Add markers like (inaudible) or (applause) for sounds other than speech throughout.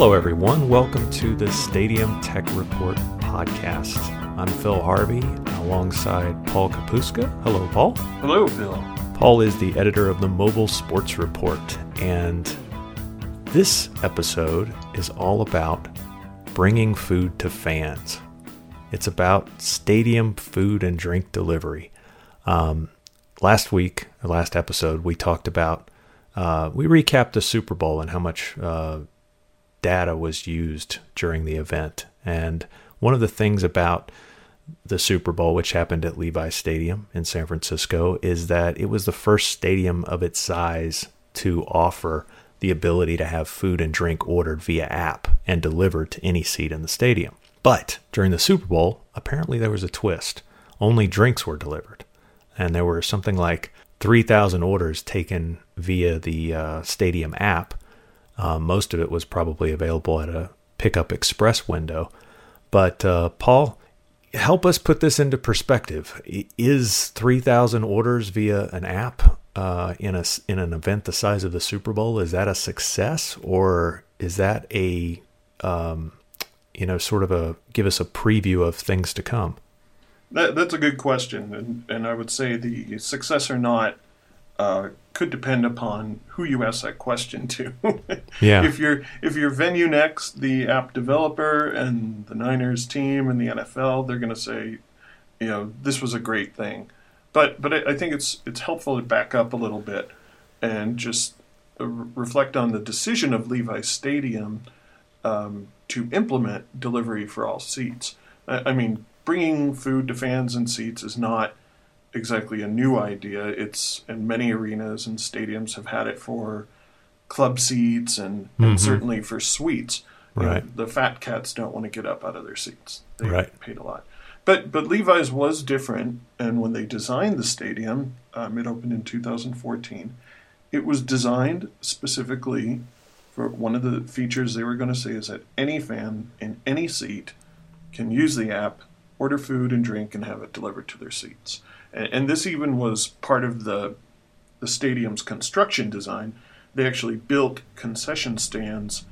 Hello, everyone. Welcome to the Stadium Tech Report podcast. I'm Phil Harvey alongside Paul Kapustka. Hello, Paul. Hello, Phil. Paul is the editor of the Mobile Sports Report, and this episode is all about bringing food to fans. It's about stadium food and drink delivery. Um, last week, last episode, we talked about, uh, we recapped the Super Bowl and how much uh, data was used during the event. And one of the things about the Super Bowl, which happened at Levi Stadium in San Francisco, is that it was the first stadium of its size to offer the ability to have food and drink ordered via app and delivered to any seat in the stadium. But during the Super Bowl, apparently there was a twist. Only drinks were delivered. And there were something like 3,000 orders taken via the uh, stadium app. Uh, most of it was probably available at a pickup express window. But uh, Paul, help us put this into perspective. Is 3,000 orders via an app uh, in a in an event the size of the Super Bowl is that a success or is that a um, you know sort of a give us a preview of things to come? That, that's a good question, and and I would say the success or not uh, could depend upon who you ask that question to. (laughs) yeah. If you're if you're VenueNext, the app developer, and the Niners team and the NFL, they're going to say, you know, this was a great thing. But but I, think it's it's helpful to back up a little bit and just reflect on the decision of Levi Stadium um, to implement delivery for all seats. I, I mean, bringing food to fans and seats is not exactly a new idea. It's and many arenas and stadiums have had it for club seats and, mm-hmm. and certainly for suites. Right. know, the fat cats don't want to get up out of their seats. They right. paid a lot. But but Levi's was different, and when they designed the stadium, um, it opened in 2014. It was designed specifically for one of the features they were going to say is that any fan in any seat can use the app, order food and drink, and have it delivered to their seats. And, and this even was part of the the stadium's construction design. They actually built concession stands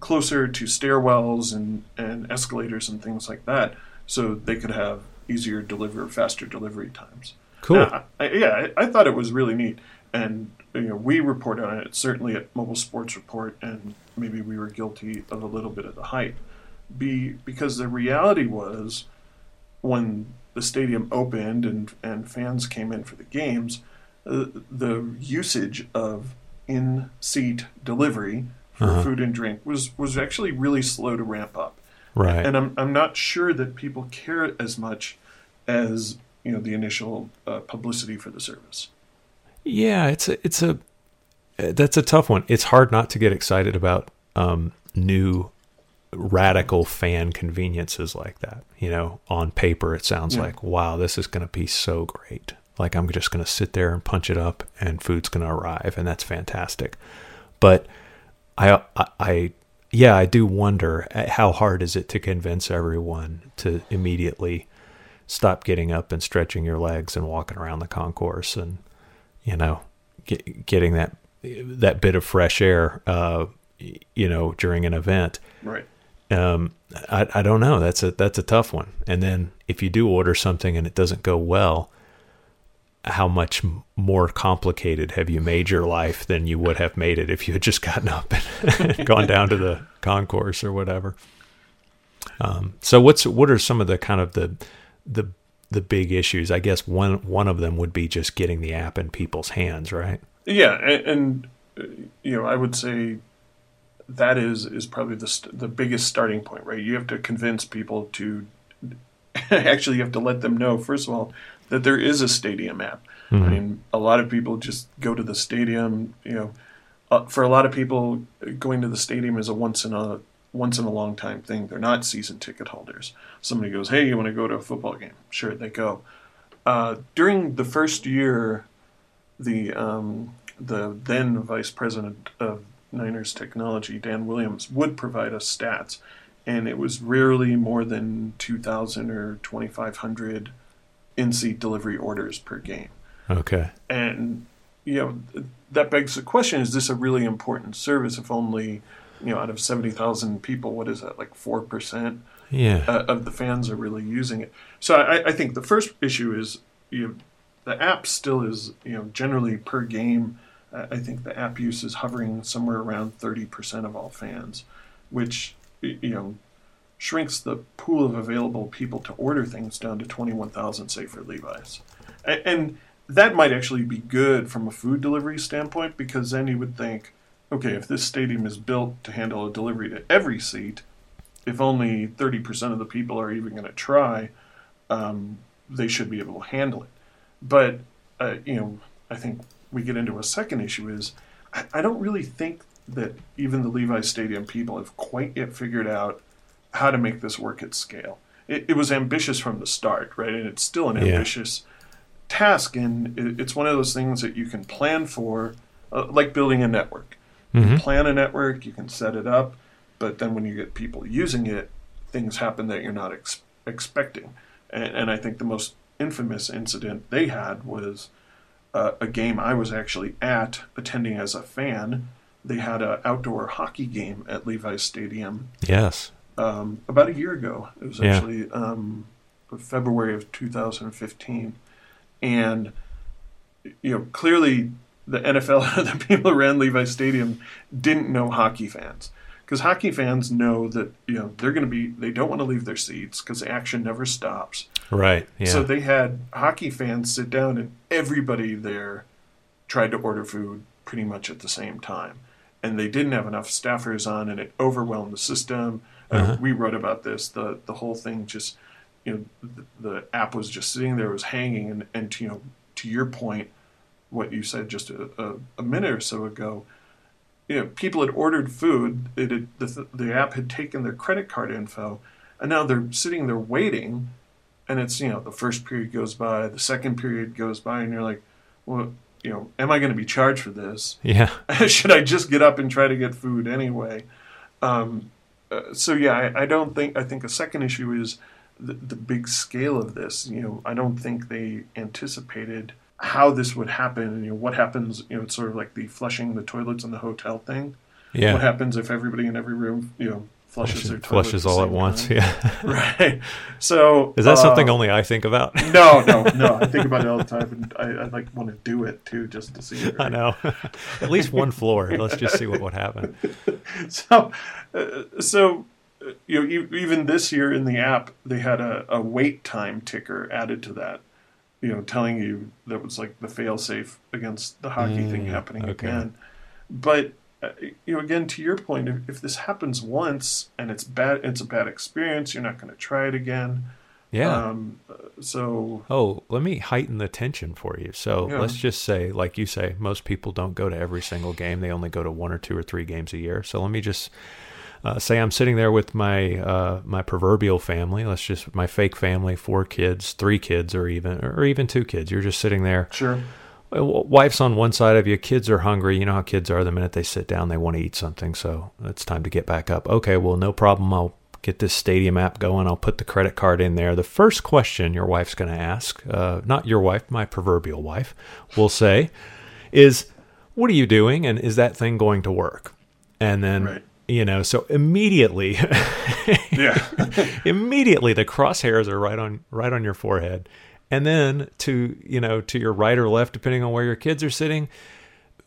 closer to stairwells and, and escalators and things like that so they could have easier deliver, faster delivery times. Cool. I, I, yeah, I, I, thought it was really neat, and you know, we reported on it certainly at Mobile Sports Report, and maybe we were guilty of a little bit of the hype. Be because the reality was when the stadium opened and and fans came in for the games, uh, the usage of in-seat delivery for uh-huh. food and drink was was actually really slow to ramp up. Right. And I'm I'm not sure that people care as much as you know the initial uh, publicity for the service. Yeah, it's a it's a that's a tough one. It's hard not to get excited about um, new radical fan conveniences like that. You know, on paper it sounds yeah. like wow, this is going to be so great. Like I'm just going to sit there and punch it up, and food's going to arrive, and that's fantastic. But I, I, I yeah, I do wonder uh, how hard is it to convince everyone to immediately stop getting up and stretching your legs and walking around the concourse and you know get, getting that that bit of fresh air uh, you know during an event. Right. Um, I, I don't know. That's a that's a tough one. And then if you do order something and it doesn't go well, how much more complicated have you made your life than you would have made it if you had just gotten up and (laughs) gone down to the concourse or whatever. Um, so what's what are some of the kind of the the the big issues? I guess one one of them would be just getting the app in people's hands, right? Yeah, and, and uh, you know I would say that is is probably the the biggest starting point, right? You have to convince people to (laughs) actually you have to let them know first of all that there is a stadium app. Mm-hmm. I mean, a lot of people just go to the stadium. You know, uh, for a lot of people, going to the stadium is a once in a once in a long time thing. They're not season ticket holders. Somebody goes, "Hey, you want to go to a football game?" Sure, they go. Uh, during the first year, the um, the then vice president of Niners technology, Dan Williams, would provide us stats, and it was rarely more than two thousand or twenty five hundred in-seat delivery orders per game. Okay. And you know that begs the question: Is this a really important service? If only you know, out of seventy thousand people, what is that like four percent Yeah. uh, of the fans are really using it? So I, I think the first issue is you know, the app still is you know generally per game. I think the app use is hovering somewhere around thirty percent of all fans, which you know shrinks the pool of available people to order things down to 21,000, say, for Levi's. And that might actually be good from a food delivery standpoint because then you would think, okay, if this stadium is built to handle a delivery to every seat, if only 30% of the people are even going to try, um, they should be able to handle it. But, uh, you know, I think we get into a second issue is I, I don't really think that even the Levi Stadium people have quite yet figured out how to make this work at scale. It, it was ambitious from the start, right? And it's still an Yeah. ambitious task. And it, it's one of those things that you can plan for, uh, like building a network. You Mhm. can plan a network, you can set it up, but then when you get people using it, things happen that you're not ex- expecting. And, and I think the most infamous incident they had was uh, a game I was actually at, attending as a fan. They had an outdoor hockey game at Levi's Stadium Yes. um, about a year ago. It was Yeah. actually um, February of 2015, and you know clearly the NFL, (laughs) the people who ran Levi Stadium, didn't know hockey fans because hockey fans know that you know they're going to be they don't want to leave their seats because the action never stops. Right. Yeah. So they had hockey fans sit down, and everybody there tried to order food pretty much at the same time. And they didn't have enough staffers on, and it overwhelmed the system. Uh, Uh-huh. we wrote about this. the The whole thing just, you know, the, the app was just sitting there, it was hanging, and and to, you know, to your point, what you said just a, a, a minute or so ago, you know, people had ordered food. It had, the the app had taken their credit card info, and now they're sitting there waiting and it's you know the first period goes by the second period goes by and you're like well you know am i going to be charged for this (laughs) yeah. (laughs) should i just get up and try to get food anyway um, uh, so yeah I, I don't think i think a second issue is the, the big scale of this you know i don't think they anticipated how this would happen and you know what happens you know it's sort of like the flushing the toilets in the hotel thing Yeah. what happens if everybody in every room you know flushes Flushes at all at once. time? Yeah. (laughs) right so Is that something uh, only I think about? (laughs) no, no, no. I think about it all the time, and I, I like want to do it too, just to see (laughs) it. I know. At least one floor. Let's just see what would happen. So, uh, so you know, even this year in the app, they had a, a wait time ticker added to that. You know, telling you that was like the fail safe against the hockey thing Mm, happening okay. again. But uh, you know, again, to your point, if, if this happens once and it's bad, it's a bad experience. You're not going to try it again. Yeah. Um, so Oh, let me heighten the tension for you. So Yeah. let's just say, like you say, most people don't go to every single game. They only go to one or two or three games a year. So let me just uh, say I'm sitting there with my uh, my proverbial family. Let's just my fake family, four kids, three kids, or even or even two kids. You're just sitting there. sure. Wife's on one side of you. Kids are hungry. You know how kids are. The minute they sit down, they want to eat something. So it's time to get back up. Okay, well, no problem. I'll get this stadium app going. I'll put the credit card in there. The first question your wife's going to ask, uh, not your wife, my proverbial wife, will say, is, What are you doing? And is that thing going to work? And then, Right. You know, so immediately, (laughs) Yeah. immediately the crosshairs are right on right on your forehead. And then to you know to your right or left depending on where your kids are sitting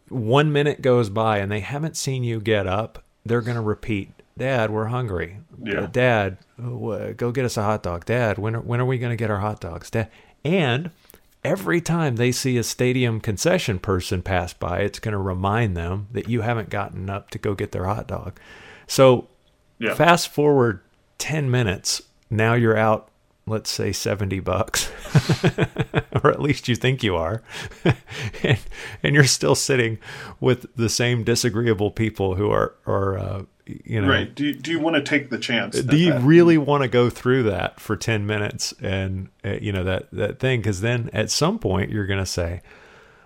one minute goes by and they haven't seen you get up. They're going to repeat dad we're hungry. Yeah. Dad go get us a hot dog. Dad when are, when are we going to get our hot dogs? Dad and every time they see a stadium concession person pass by it's going to remind them that you haven't gotten up to go get their hot dog so Yeah. Fast forward 10 minutes, now you're out, let's say 70 bucks, (laughs) or at least you think you are. (laughs) and, and you're still sitting with the same disagreeable people who are, are uh, you know, Right. Do you, do you want to take the chance? do you that- really want to go through that for 10 minutes and, uh, you know, that, that thing? Because then at some point you're going to say,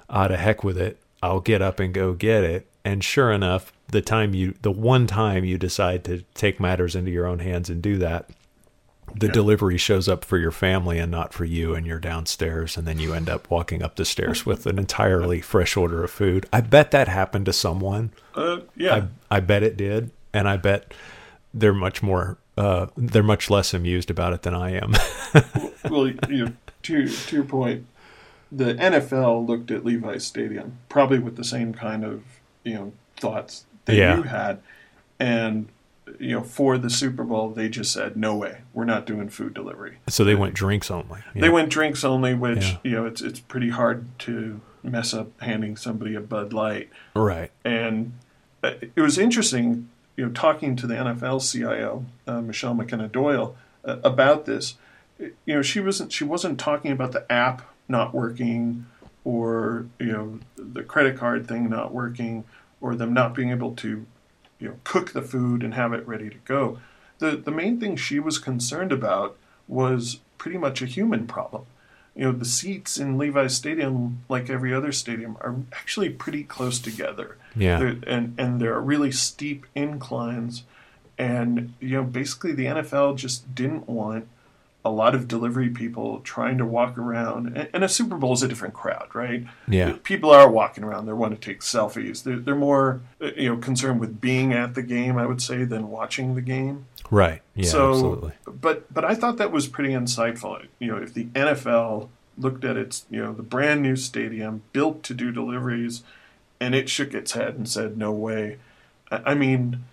ah, to heck with it. I'll get up and go get it. And sure enough, the time you, the one time you decide to take matters into your own hands and do that, the Yeah. delivery shows up for your family and not for you, and you're downstairs, and then you end up walking up the stairs (laughs) with an entirely fresh order of food. I bet that happened to someone. Uh, yeah. I, I bet it did. And I bet they're much more uh, they're much less amused about it than I am. (laughs) well, you know, to to your point, the NFL looked at Levi's Stadium probably with the same kind of you know thoughts that Yeah. you had, and you know for the Super Bowl they just said no way we're not doing food delivery. so they went drinks only. They went drinks only, which Yeah. you know it's it's pretty hard to mess up handing somebody a Bud Light. right. And uh, it was interesting, you know, talking to the NFL CIO, uh, Michelle McKenna Doyle, uh, about this. You know, she wasn't she wasn't talking about the app not working, or you know, the credit card thing not working, or them not being able to, you know, cook the food and have it ready to go. The the main thing she was concerned about was pretty much a human problem. You know, the seats in Levi's Stadium, like every other stadium, are actually pretty close together. Yeah. There- and and there are really steep inclines, and you know basically the NFL just didn't want a lot of delivery people trying to walk around. And, a Super Bowl is a different crowd, right? Yeah. people are walking around. They want to take selfies. They're, they're more uh, you know concerned with being at the game, I would say, than watching the game. Right. Yeah. so, absolutely. but but I thought that was pretty insightful. You know, if the NFL looked at its you know the brand new stadium built to do deliveries, and it shook its head and said no way. I, I mean,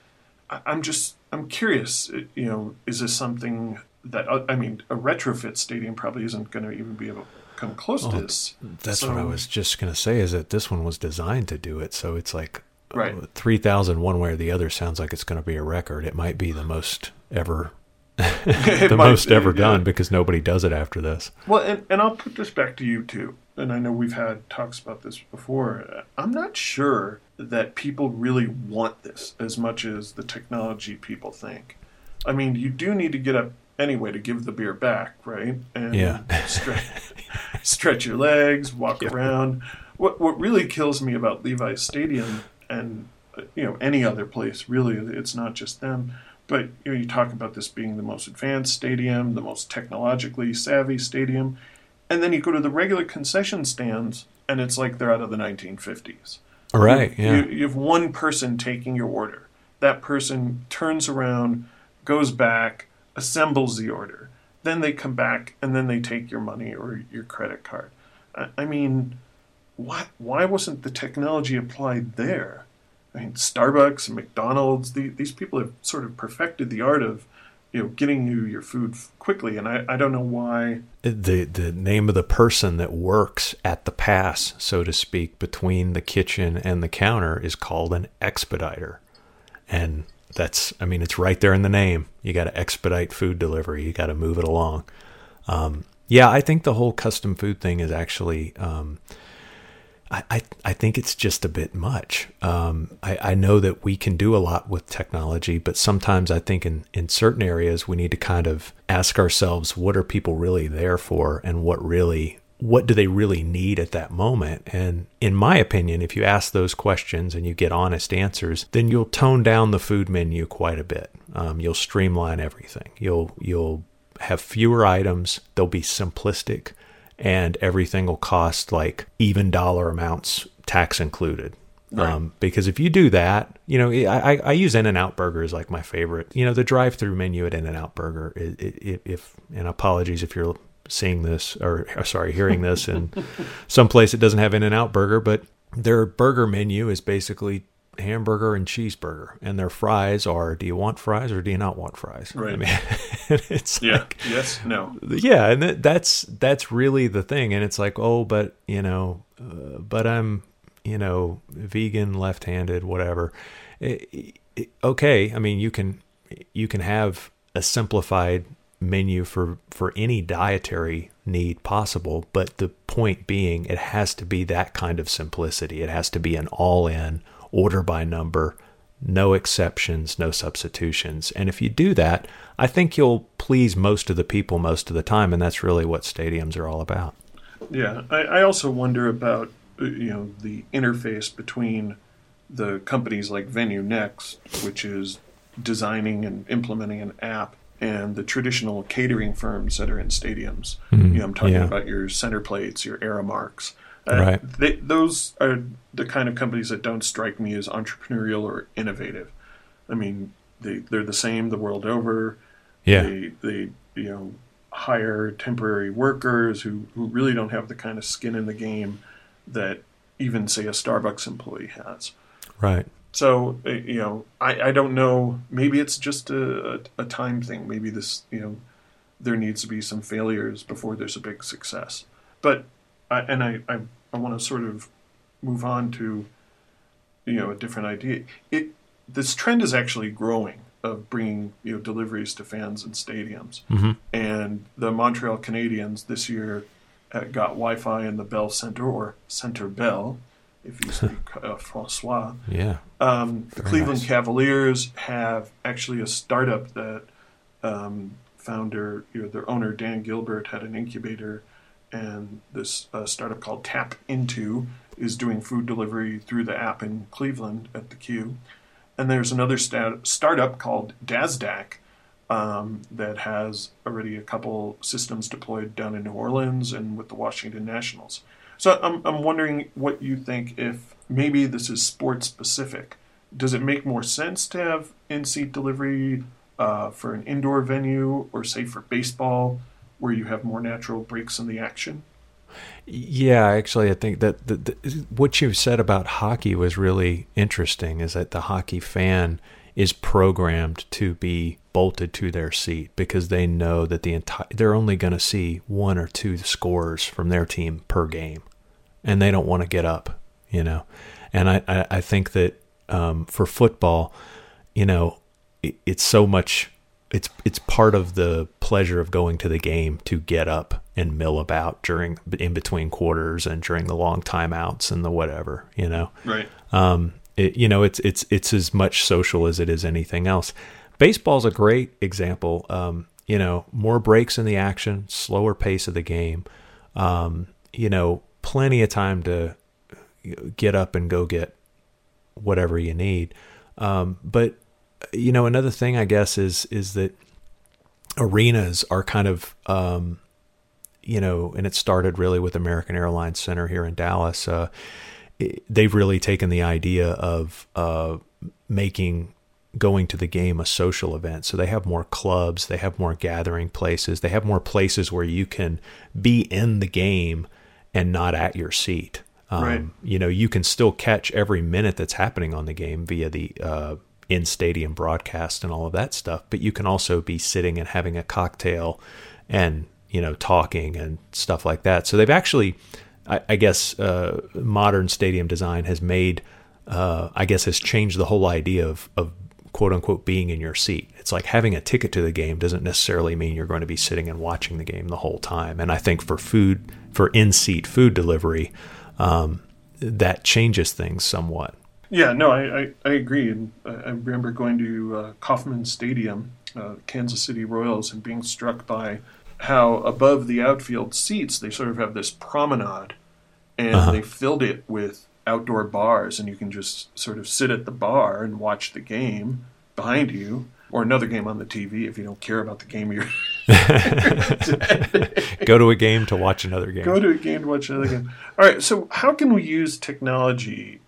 I, I'm just I'm curious. uh, You know, is this something that uh, I mean a retrofit stadium probably isn't going to even be able to come close to Oh, this. That's what I was just going to say is that this one was designed to do it. So it's like Right. uh, 3,000 one way or the other sounds like it's going to be a record. It might be the most ever, (laughs) (laughs) the most be, ever yeah. done because nobody does it after this. Well, and, and I'll put this back to you too. And I know we've had talks about this before. I'm not sure that people really want this as much as the technology people think. I mean, you do need to get up anyway to give the beer back, right? And Yeah. stretch, (laughs) stretch your legs, walk Yeah. around. What what really kills me about Levi's Stadium and you know any other place really, it's not just them. But you know, you talk about this being the most advanced stadium, the most technologically savvy stadium, and then you go to the regular concession stands, and it's like they're out of the 1950s. All right. You, Yeah. you, you have one person taking your order. That person turns around, goes back, assembles the order. Then they come back and then they take your money or your credit card. I, I mean, why why wasn't the technology applied there? I mean, Starbucks and McDonald's. The, these people have sort of perfected the art of, you know, getting you your food quickly. And I, I don't know why. the the name of the person that works at the pass, so to speak, between the kitchen and the counter is called an expediter. And that's I mean it's right there in the name. You got to expedite food delivery. You got to move it along. Um, yeah, I think the whole custom food thing is actually um, I, I, think it's just a bit much. Um, I, I know that we can do a lot with technology, but sometimes I think in, in certain areas we need to kind of ask ourselves what are people really there for and what really what do they really need at that moment? And in my opinion, if you ask those questions and you get honest answers, then you'll tone down the food menu quite a bit. Um, you'll streamline everything. You'll you'll have fewer items. They'll be simplistic and everything will cost like even dollar amounts, tax included. Right. Um, because if you do that, you know, I, I- I use In and Out Burger as like my favorite. You know, the drive-through menu at In and Out Burger. i- i- i- If and apologies if you're seeing this or, or sorry, hearing this in (laughs) some place that doesn't have In and Out Burger, but their burger menu is basically hamburger and cheeseburger, and their fries are: do you want fries or do you not want fries? I Right. mean, (laughs) it's Yeah. like, yes. No. yeah and that, that's that's really the thing and it's like oh but you know uh, but i'm you know vegan left-handed whatever I- I- okay i mean you can you can have a simplified menu for for any dietary need possible but the point being it has to be that kind of simplicity it has to be an all-in order by number no exceptions, no substitutions. And if you do that, I think you'll please most of the people most of the time, and that's really what stadiums are all about. Yeah, I, I also wonder about uh, you know the interface between the companies like VenueNext, which is designing and implementing an app, and the traditional catering firms that are in stadiums. Mhm, You know, I'm talking yeah. about your Centerplates, your Aramarks. Uh, Right. They, those are the kind of companies that don't strike me as entrepreneurial or innovative. I mean, they they're the same the world over. Yeah. They they you know hire temporary workers who who really don't have the kind of skin in the game that even say a Starbucks employee has. Right. So uh, you know, I, I don't know. Maybe it's just a, a, time thing. Maybe this you know, there needs to be some failures before there's a big success. But I, and I I, I want to sort of move on to you know a different idea. It this trend is actually growing of bringing you know deliveries to fans and stadiums. Mm-hmm. And the Montreal Canadiens this year uh, got Wi-Fi in the Bell Center or Center Bell, if you speak uh, Francois. Yeah. Um, the Cleveland nice. Cavaliers have actually a startup that um, founder, you know, their owner Dan Gilbert had an incubator, and this uh, startup called Tap Into is doing food delivery through the app in Cleveland at the Q. And there's another stat- startup called Dazdac um, that has already a couple systems deployed down in New Orleans and with the Washington Nationals. So I'm, I'm wondering what you think if maybe this is sports specific. Does it make more sense to have in seat delivery uh, for an indoor venue or, say, for baseball where you have more natural breaks in the action? Yeah, actually, I think that the, the, what you said about hockey was really interesting. Is that the hockey fan is programmed to be bolted to their seat because they know that the entire they're only going to see one or two scores from their team per game, and they don't want to get up, you know. And I I, I think that um, for football, you know, it, it's so much it's it's part of the pleasure of going to the game to get up and mill about during in between quarters and during the long timeouts and the whatever you know Right. um it, you know it's it's it's as much social as it is anything else baseball's a great example um you know more breaks in the action slower pace of the game um you know plenty of time to get up and go get whatever you need. Um but you know another thing i guess is is that arenas are kind of um you know and it started really with american airlines center here in dallas uh it- they've really taken the idea of uh making going to the game a social event. So they have more clubs they have more gathering places they have more places where you can be in the game and not at your seat. Um, Right. you know you can still catch every minute that's happening on the game via the uh, in stadium broadcast and all of that stuff but you can also be sitting and having a cocktail and you know talking and stuff like that. So they've actually i, I guess uh, modern stadium design has made uh, i guess has changed the whole idea of, of quote unquote being in your seat. It's like having a ticket to the game doesn't necessarily mean you're going to be sitting and watching the game the whole time. And i think for food for in-seat food delivery um, that changes things somewhat Yeah, no, I, I, I agree. And I remember going to uh, Kauffman Stadium, uh, Kansas City Royals, and being struck by how above the outfield seats, they sort of have this promenade, and Uh-huh. they filled it with outdoor bars, and you can just sort of sit at the bar and watch the game behind you. Or another game on the TV if you don't care about the game you're. (laughs) go to a game to watch another game Go to a game to watch another game. All right, so how can we use technology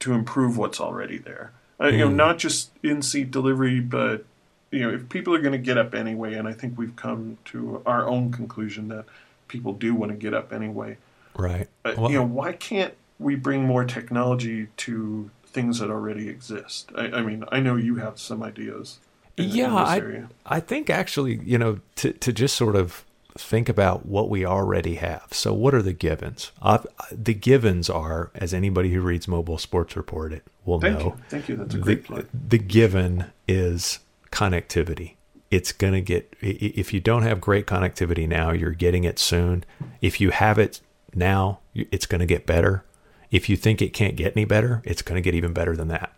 to improve what's already there? Uh, you know, Mm. not just in-seat delivery, but you know, if people are going to get up anyway, and I think we've come to our own conclusion that people do want to get up anyway. right Uh, Well- you know, why can't we bring more technology to things that already exist? I, I mean, I know you have some ideas. Yeah, I. I think actually, you know, to, to just sort of think about what we already have. So, what are the givens? Uh, the givens are, as anybody who reads Mobile Sports Report it will Thank know, you, thank you. That's a the, great plug. the given is connectivity. It's going to get, if you don't have great connectivity now, you're getting it soon. If you have it now, it's going to get better. If you think it can't get any better, it's going to get even better than that.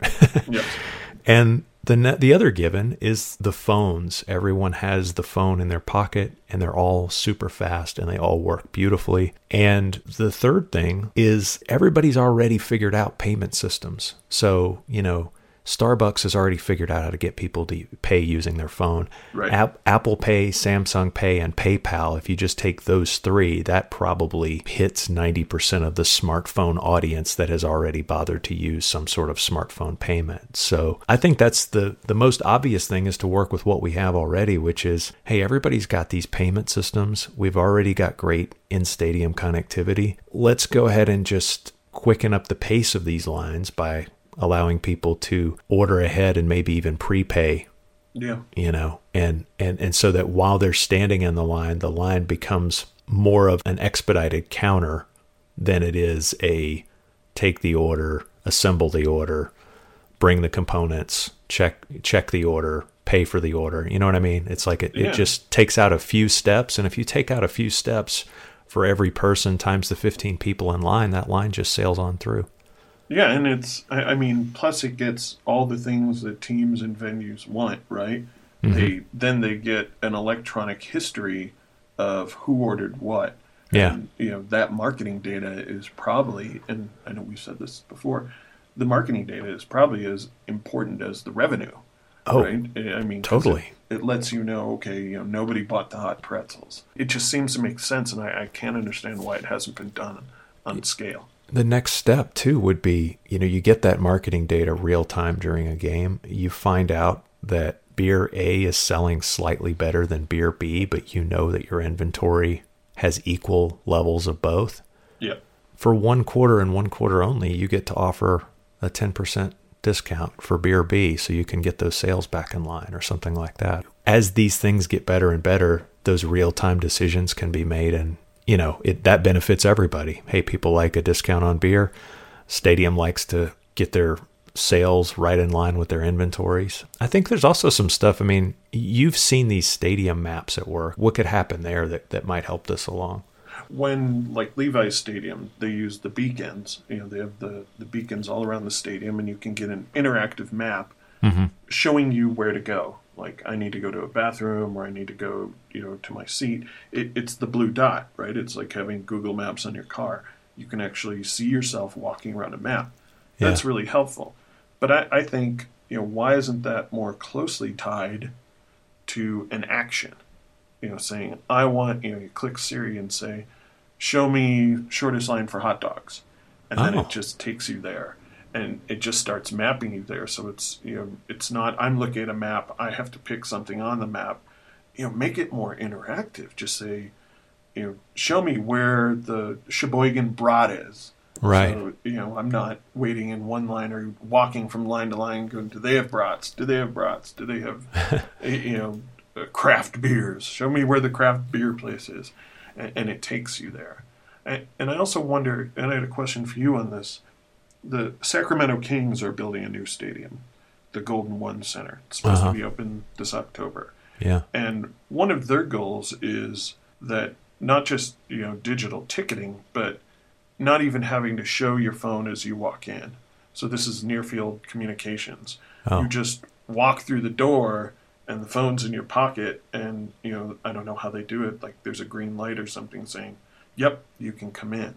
(laughs) Yes. And the ne- the other given is the phones. Everyone has the phone in their pocket and they're all super fast and they all work beautifully. And the third thing is everybody's already figured out payment systems. So, you know, Starbucks has already figured out how to get people to pay using their phone. Right. App, Apple Pay, Samsung Pay, and PayPal, if you just take those three, that probably hits 90% of the smartphone audience that has already bothered to use some sort of smartphone payment. So I think that's the, the most obvious thing is to work with what we have already, which is hey, everybody's got these payment systems. We've already got great in stadium connectivity. Let's go ahead and just quicken up the pace of these lines by allowing people to order ahead and maybe even prepay Yeah. you know and and and so that while they're standing in the line the line becomes more of an expedited counter than it is a take the order assemble the order bring the components check check the order pay for the order you know what i mean it's like it, Yeah. it just takes out a few steps and if you take out a few steps for every person times the 15 people in line that line just sails on through Yeah, and it's I, I mean, plus it gets all the things that teams and venues want, right? Mm-hmm. They then they get an electronic history of who ordered what. Yeah. And, you know, that marketing data is probably and I know we've said this before, the marketing data is probably as important as the revenue. Oh, right? I mean, totally. It, it lets you know, okay, you know, nobody bought the hot pretzels. It just seems to make sense and I, I can't understand why it hasn't been done on scale. The next step too would be you know you get that marketing data real time during a game. You find out that beer a is selling slightly better than beer b but you know that your inventory has equal levels of both. Yeah. for one quarter and one quarter only you get to offer a 10% discount for beer b so you can get those sales back in line or something like that. As these things get better and better those real time decisions can be made and you know it that benefits everybody. Hey people like a discount on beer. Stadium likes to get their sales right in line with their inventories. I think there's also some stuff i mean you've seen these stadium maps at work. What could happen there that, that might help this along? When like Levi's Stadium, they use the beacons. You know, they have the, the beacons all around the stadium, and you can get an interactive map mm-hmm. showing you where to go. Like I need to go to a bathroom, or I need to go, you know, to my seat. It, it's the blue dot, right? It's like having Google Maps on your car. You can actually see yourself walking around a map. That's Yeah. really helpful. But I, I think, you know, why isn't that more closely tied to an action? you know, saying, I want, you know, you click Siri and say, show me shortest line for hot dogs. And then Oh. it just takes you there. And it just starts mapping you there. So it's, you know, it's not, I'm looking at a map, I have to pick something on the map. You know, make it more interactive. Just say, you know, show me where the Sheboygan Brat is. Right. So, you know, I'm not waiting in one line or walking from line to line going, do they have brats? Do they have brats? Do they have, (laughs) eh, you know, uh, craft beers? Show me where the craft beer place is. And, and it takes you there. And, and I also wonder, and I had a question for you on this. The Sacramento Kings are building a new stadium, the Golden One Center. It's supposed Uh-huh. to be open this October. yeah And one of their goals is that not just you know digital ticketing, but not even having to show your phone as you walk in. So this is near field communications. Oh. You just walk through the door and the phone's in your pocket and you know I don't know how they do it like there's a green light or something saying, "Yep, you can come in."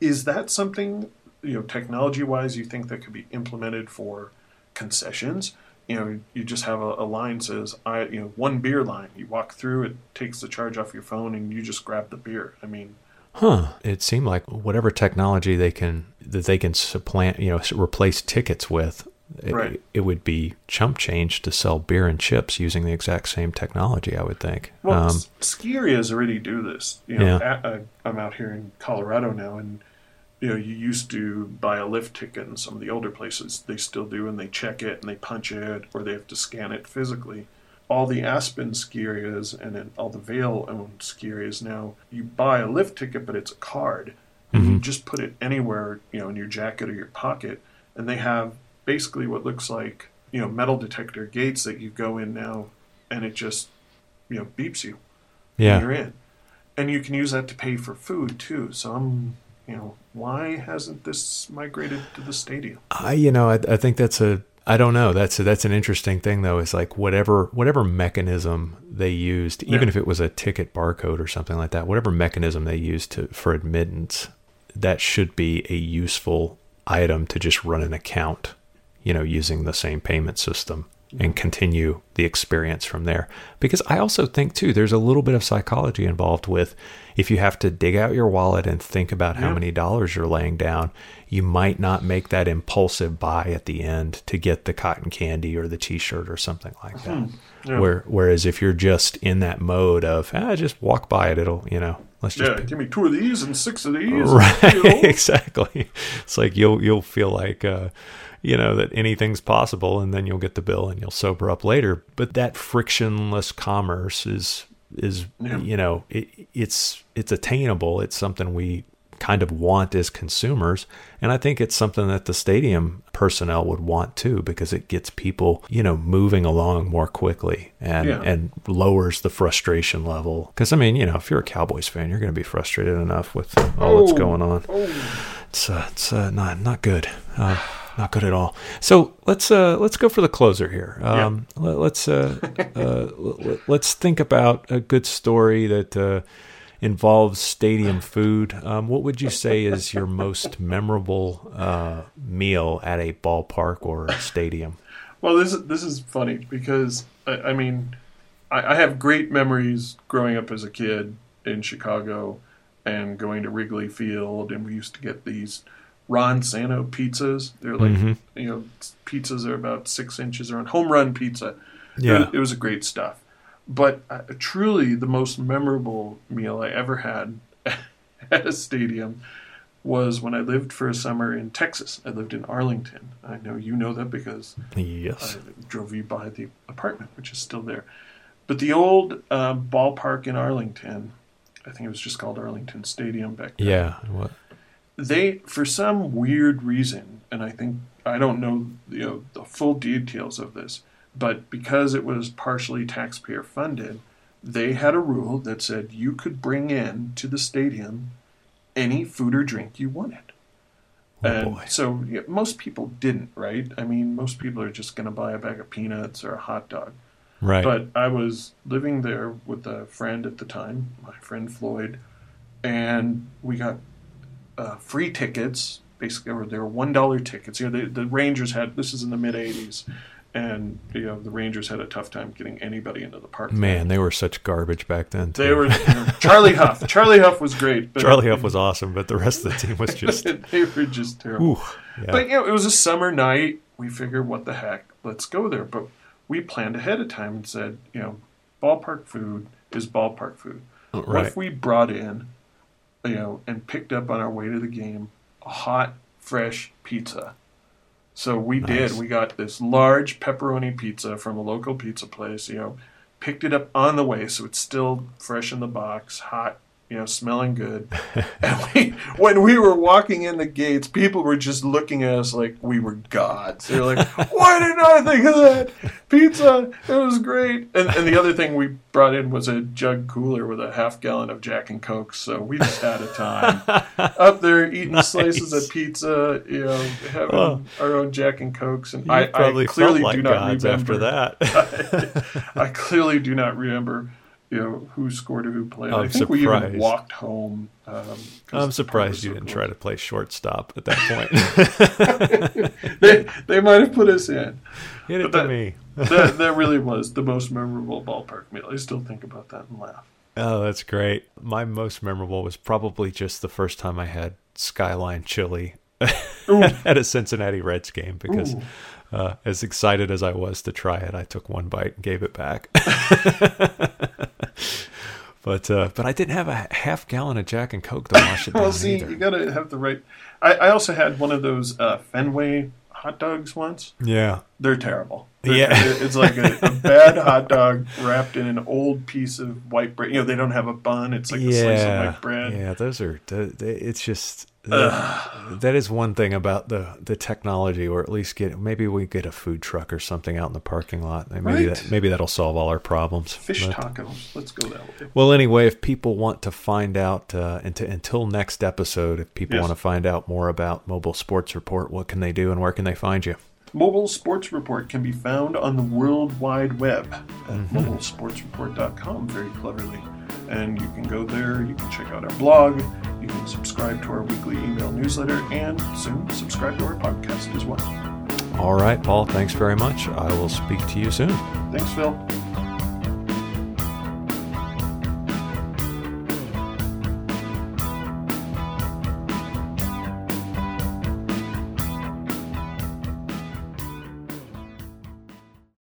Is that something you know technology wise you think that could be implemented for concessions? You know, you just have a, a line says, "I," you know, one beer line. You walk through, it takes the charge off your phone, and you just grab the beer. I mean, Huh. It seemed like whatever technology they can that they can supplant, you know, replace tickets with, it, Right. it would be chump change to sell beer and chips using the exact same technology. I would think. Well, um, ski areas already do this. You know, Yeah. at, uh, I'm out here in Colorado now, and you know, you used to buy a lift ticket in some of the older places. They still do, and they check it and they punch it, or they have to scan it physically. All the Aspen ski areas and all the Vail owned ski areas now, you buy a lift ticket, but it's a card. And you mm-hmm. just put it anywhere, you know, in your jacket or your pocket, and they have basically what looks like, you know, metal detector gates that you go in now, and it just, you know, beeps you yeah. you're in. And you can use that to pay for food too. So I'm, you know, why hasn't this migrated to the stadium? I, you know, I, I think that's a, I don't know. That's a, that's an interesting thing though. Is like whatever whatever mechanism they used, even Yeah. if it was a ticket barcode or something like that, whatever mechanism they used to for admittance, that should be a useful item to just run an account you know, using the same payment system and continue the experience from there. Because I also think too, there's a little bit of psychology involved with if you have to dig out your wallet and think about how Yeah. many dollars you're laying down, you might not make that impulsive buy at the end to get the cotton candy or the t-shirt or something like that. Yeah. Where whereas if you're just in that mode of ah, just walk by it, it'll you know let's just Yeah, give me two of these and six of these. (laughs) right (laughs) exactly it's like you'll you'll feel like uh you know that anything's possible and then you'll get the bill and you'll sober up later but that frictionless commerce is is Yeah. you know it, it's it's attainable it's something we kind of want as consumers and i think it's something that the stadium personnel would want too because it gets people you know moving along more quickly and Yeah. and lowers the frustration level because i mean you know if you're a cowboys fan you're going to be frustrated enough with all that's Oh. going on Oh, it's uh, it's uh, not not good. Uh, not good at all. So let's uh, let's go for the closer here. Um, let, us uh, uh, let's think about a good story that uh, involves stadium food. Um, what would you say is your most memorable uh, meal at a ballpark or a stadium? Well, this is this is funny because I, I mean, I, I have great memories growing up as a kid in Chicago and going to Wrigley Field, and we used to get these Ron Santo pizzas. They're like Mhm. you know pizzas are about six inches around home run pizza. Yeah. it, it was a great stuff. But uh, truly, the most memorable meal I ever had (laughs) at a stadium was when I lived for a summer in Texas. I lived in Arlington. I know you know that because Yes. I drove you by the apartment, which is still there. But the old uh, ballpark in Arlington, I think it was just called Arlington Stadium back then. Yeah. What? They, for some weird reason, and I think I don't know, you know the full details of this, but because it was partially taxpayer funded, they had a rule that said you could bring in to the stadium any food or drink you wanted. Oh And boy. so yeah, most people didn't, right? I mean, most people are just going to buy a bag of peanuts or a hot dog. Right. But I was living there with a friend at the time, my friend Floyd, and we got uh, free tickets. Basically, or they were one dollar tickets. You know, the, the Rangers had this is in the mid '80s, and you know the Rangers had a tough time getting anybody into the park. Man, they were such garbage back then. Too. they were you know, (laughs) Charlie Hough. Charlie Hough was great. But Charlie Hough was awesome, but the rest of the team was (laughs) just. they were just terrible. Ooh, yeah. But you know, it was a summer night. We figured, what the heck, let's go there. But we planned ahead of time and said, you know, ballpark food is ballpark food. What if we brought in, you know, and picked up on our way to the game a hot, fresh pizza? So we did. We got this large pepperoni pizza from a local pizza place. You know, picked it up on the way, so it's still fresh in the box, hot. You know, smelling good. (laughs) and we, when we were walking in the gates, people were just looking at us like we were gods. They were like, (laughs) "Why didn't I think of that pizza? It was great." And, and the other thing we brought in was a jug cooler with a half gallon of Jack and Coke. So we just had a time (laughs) up there eating slices of pizza. You know, having Oh. our own Jack and Cokes. And You I, I clearly like do not remember after that. I clearly do not remember, you know, who scored or who played. i I'm think we even surprised. walked home. Um, I'm surprised you so didn't close. try to play shortstop at that point. (laughs) (laughs) they, they might have put us in. Hit it But to that- me. (laughs) That, that really was the most memorable ballpark meal. I still think about that and laugh. Oh, that's great. My most memorable was probably just the first time I had Skyline chili at a Cincinnati Reds game because Ooh. Uh, as excited as I was to try it, I took one bite and gave it back. (laughs) but uh, but I didn't have a half gallon of Jack and Coke to wash it (laughs) down Well, see, either. you got to have the right. I, I also had one of those uh, Fenway hot dogs once. yeah. They're terrible. Yeah. it's like a, a bad hot dog wrapped in an old piece of white bread. You know, they don't have a bun. It's like a slice of yeah, white bread. yeah, those are. It's just that, that is one thing about the the technology, or at least get maybe we get a food truck or something out in the parking lot. Maybe Right. that maybe that'll solve all our problems. Fish But- tacos. Let's go that way. Well, anyway, if people want to find out, uh, until, until next episode, if people Yes. want to find out more about Mobile Sports Report, what can they do and where can they find you? Mobile Sports Report can be found on the World Wide Web at Mm-hmm. mobilesportsreport.com very cleverly. And you can go there, you can check out our blog, you can subscribe to our weekly email newsletter, and soon subscribe to our podcast as well. All right, Paul, thanks very much. I will speak to you soon. Thanks, Phil.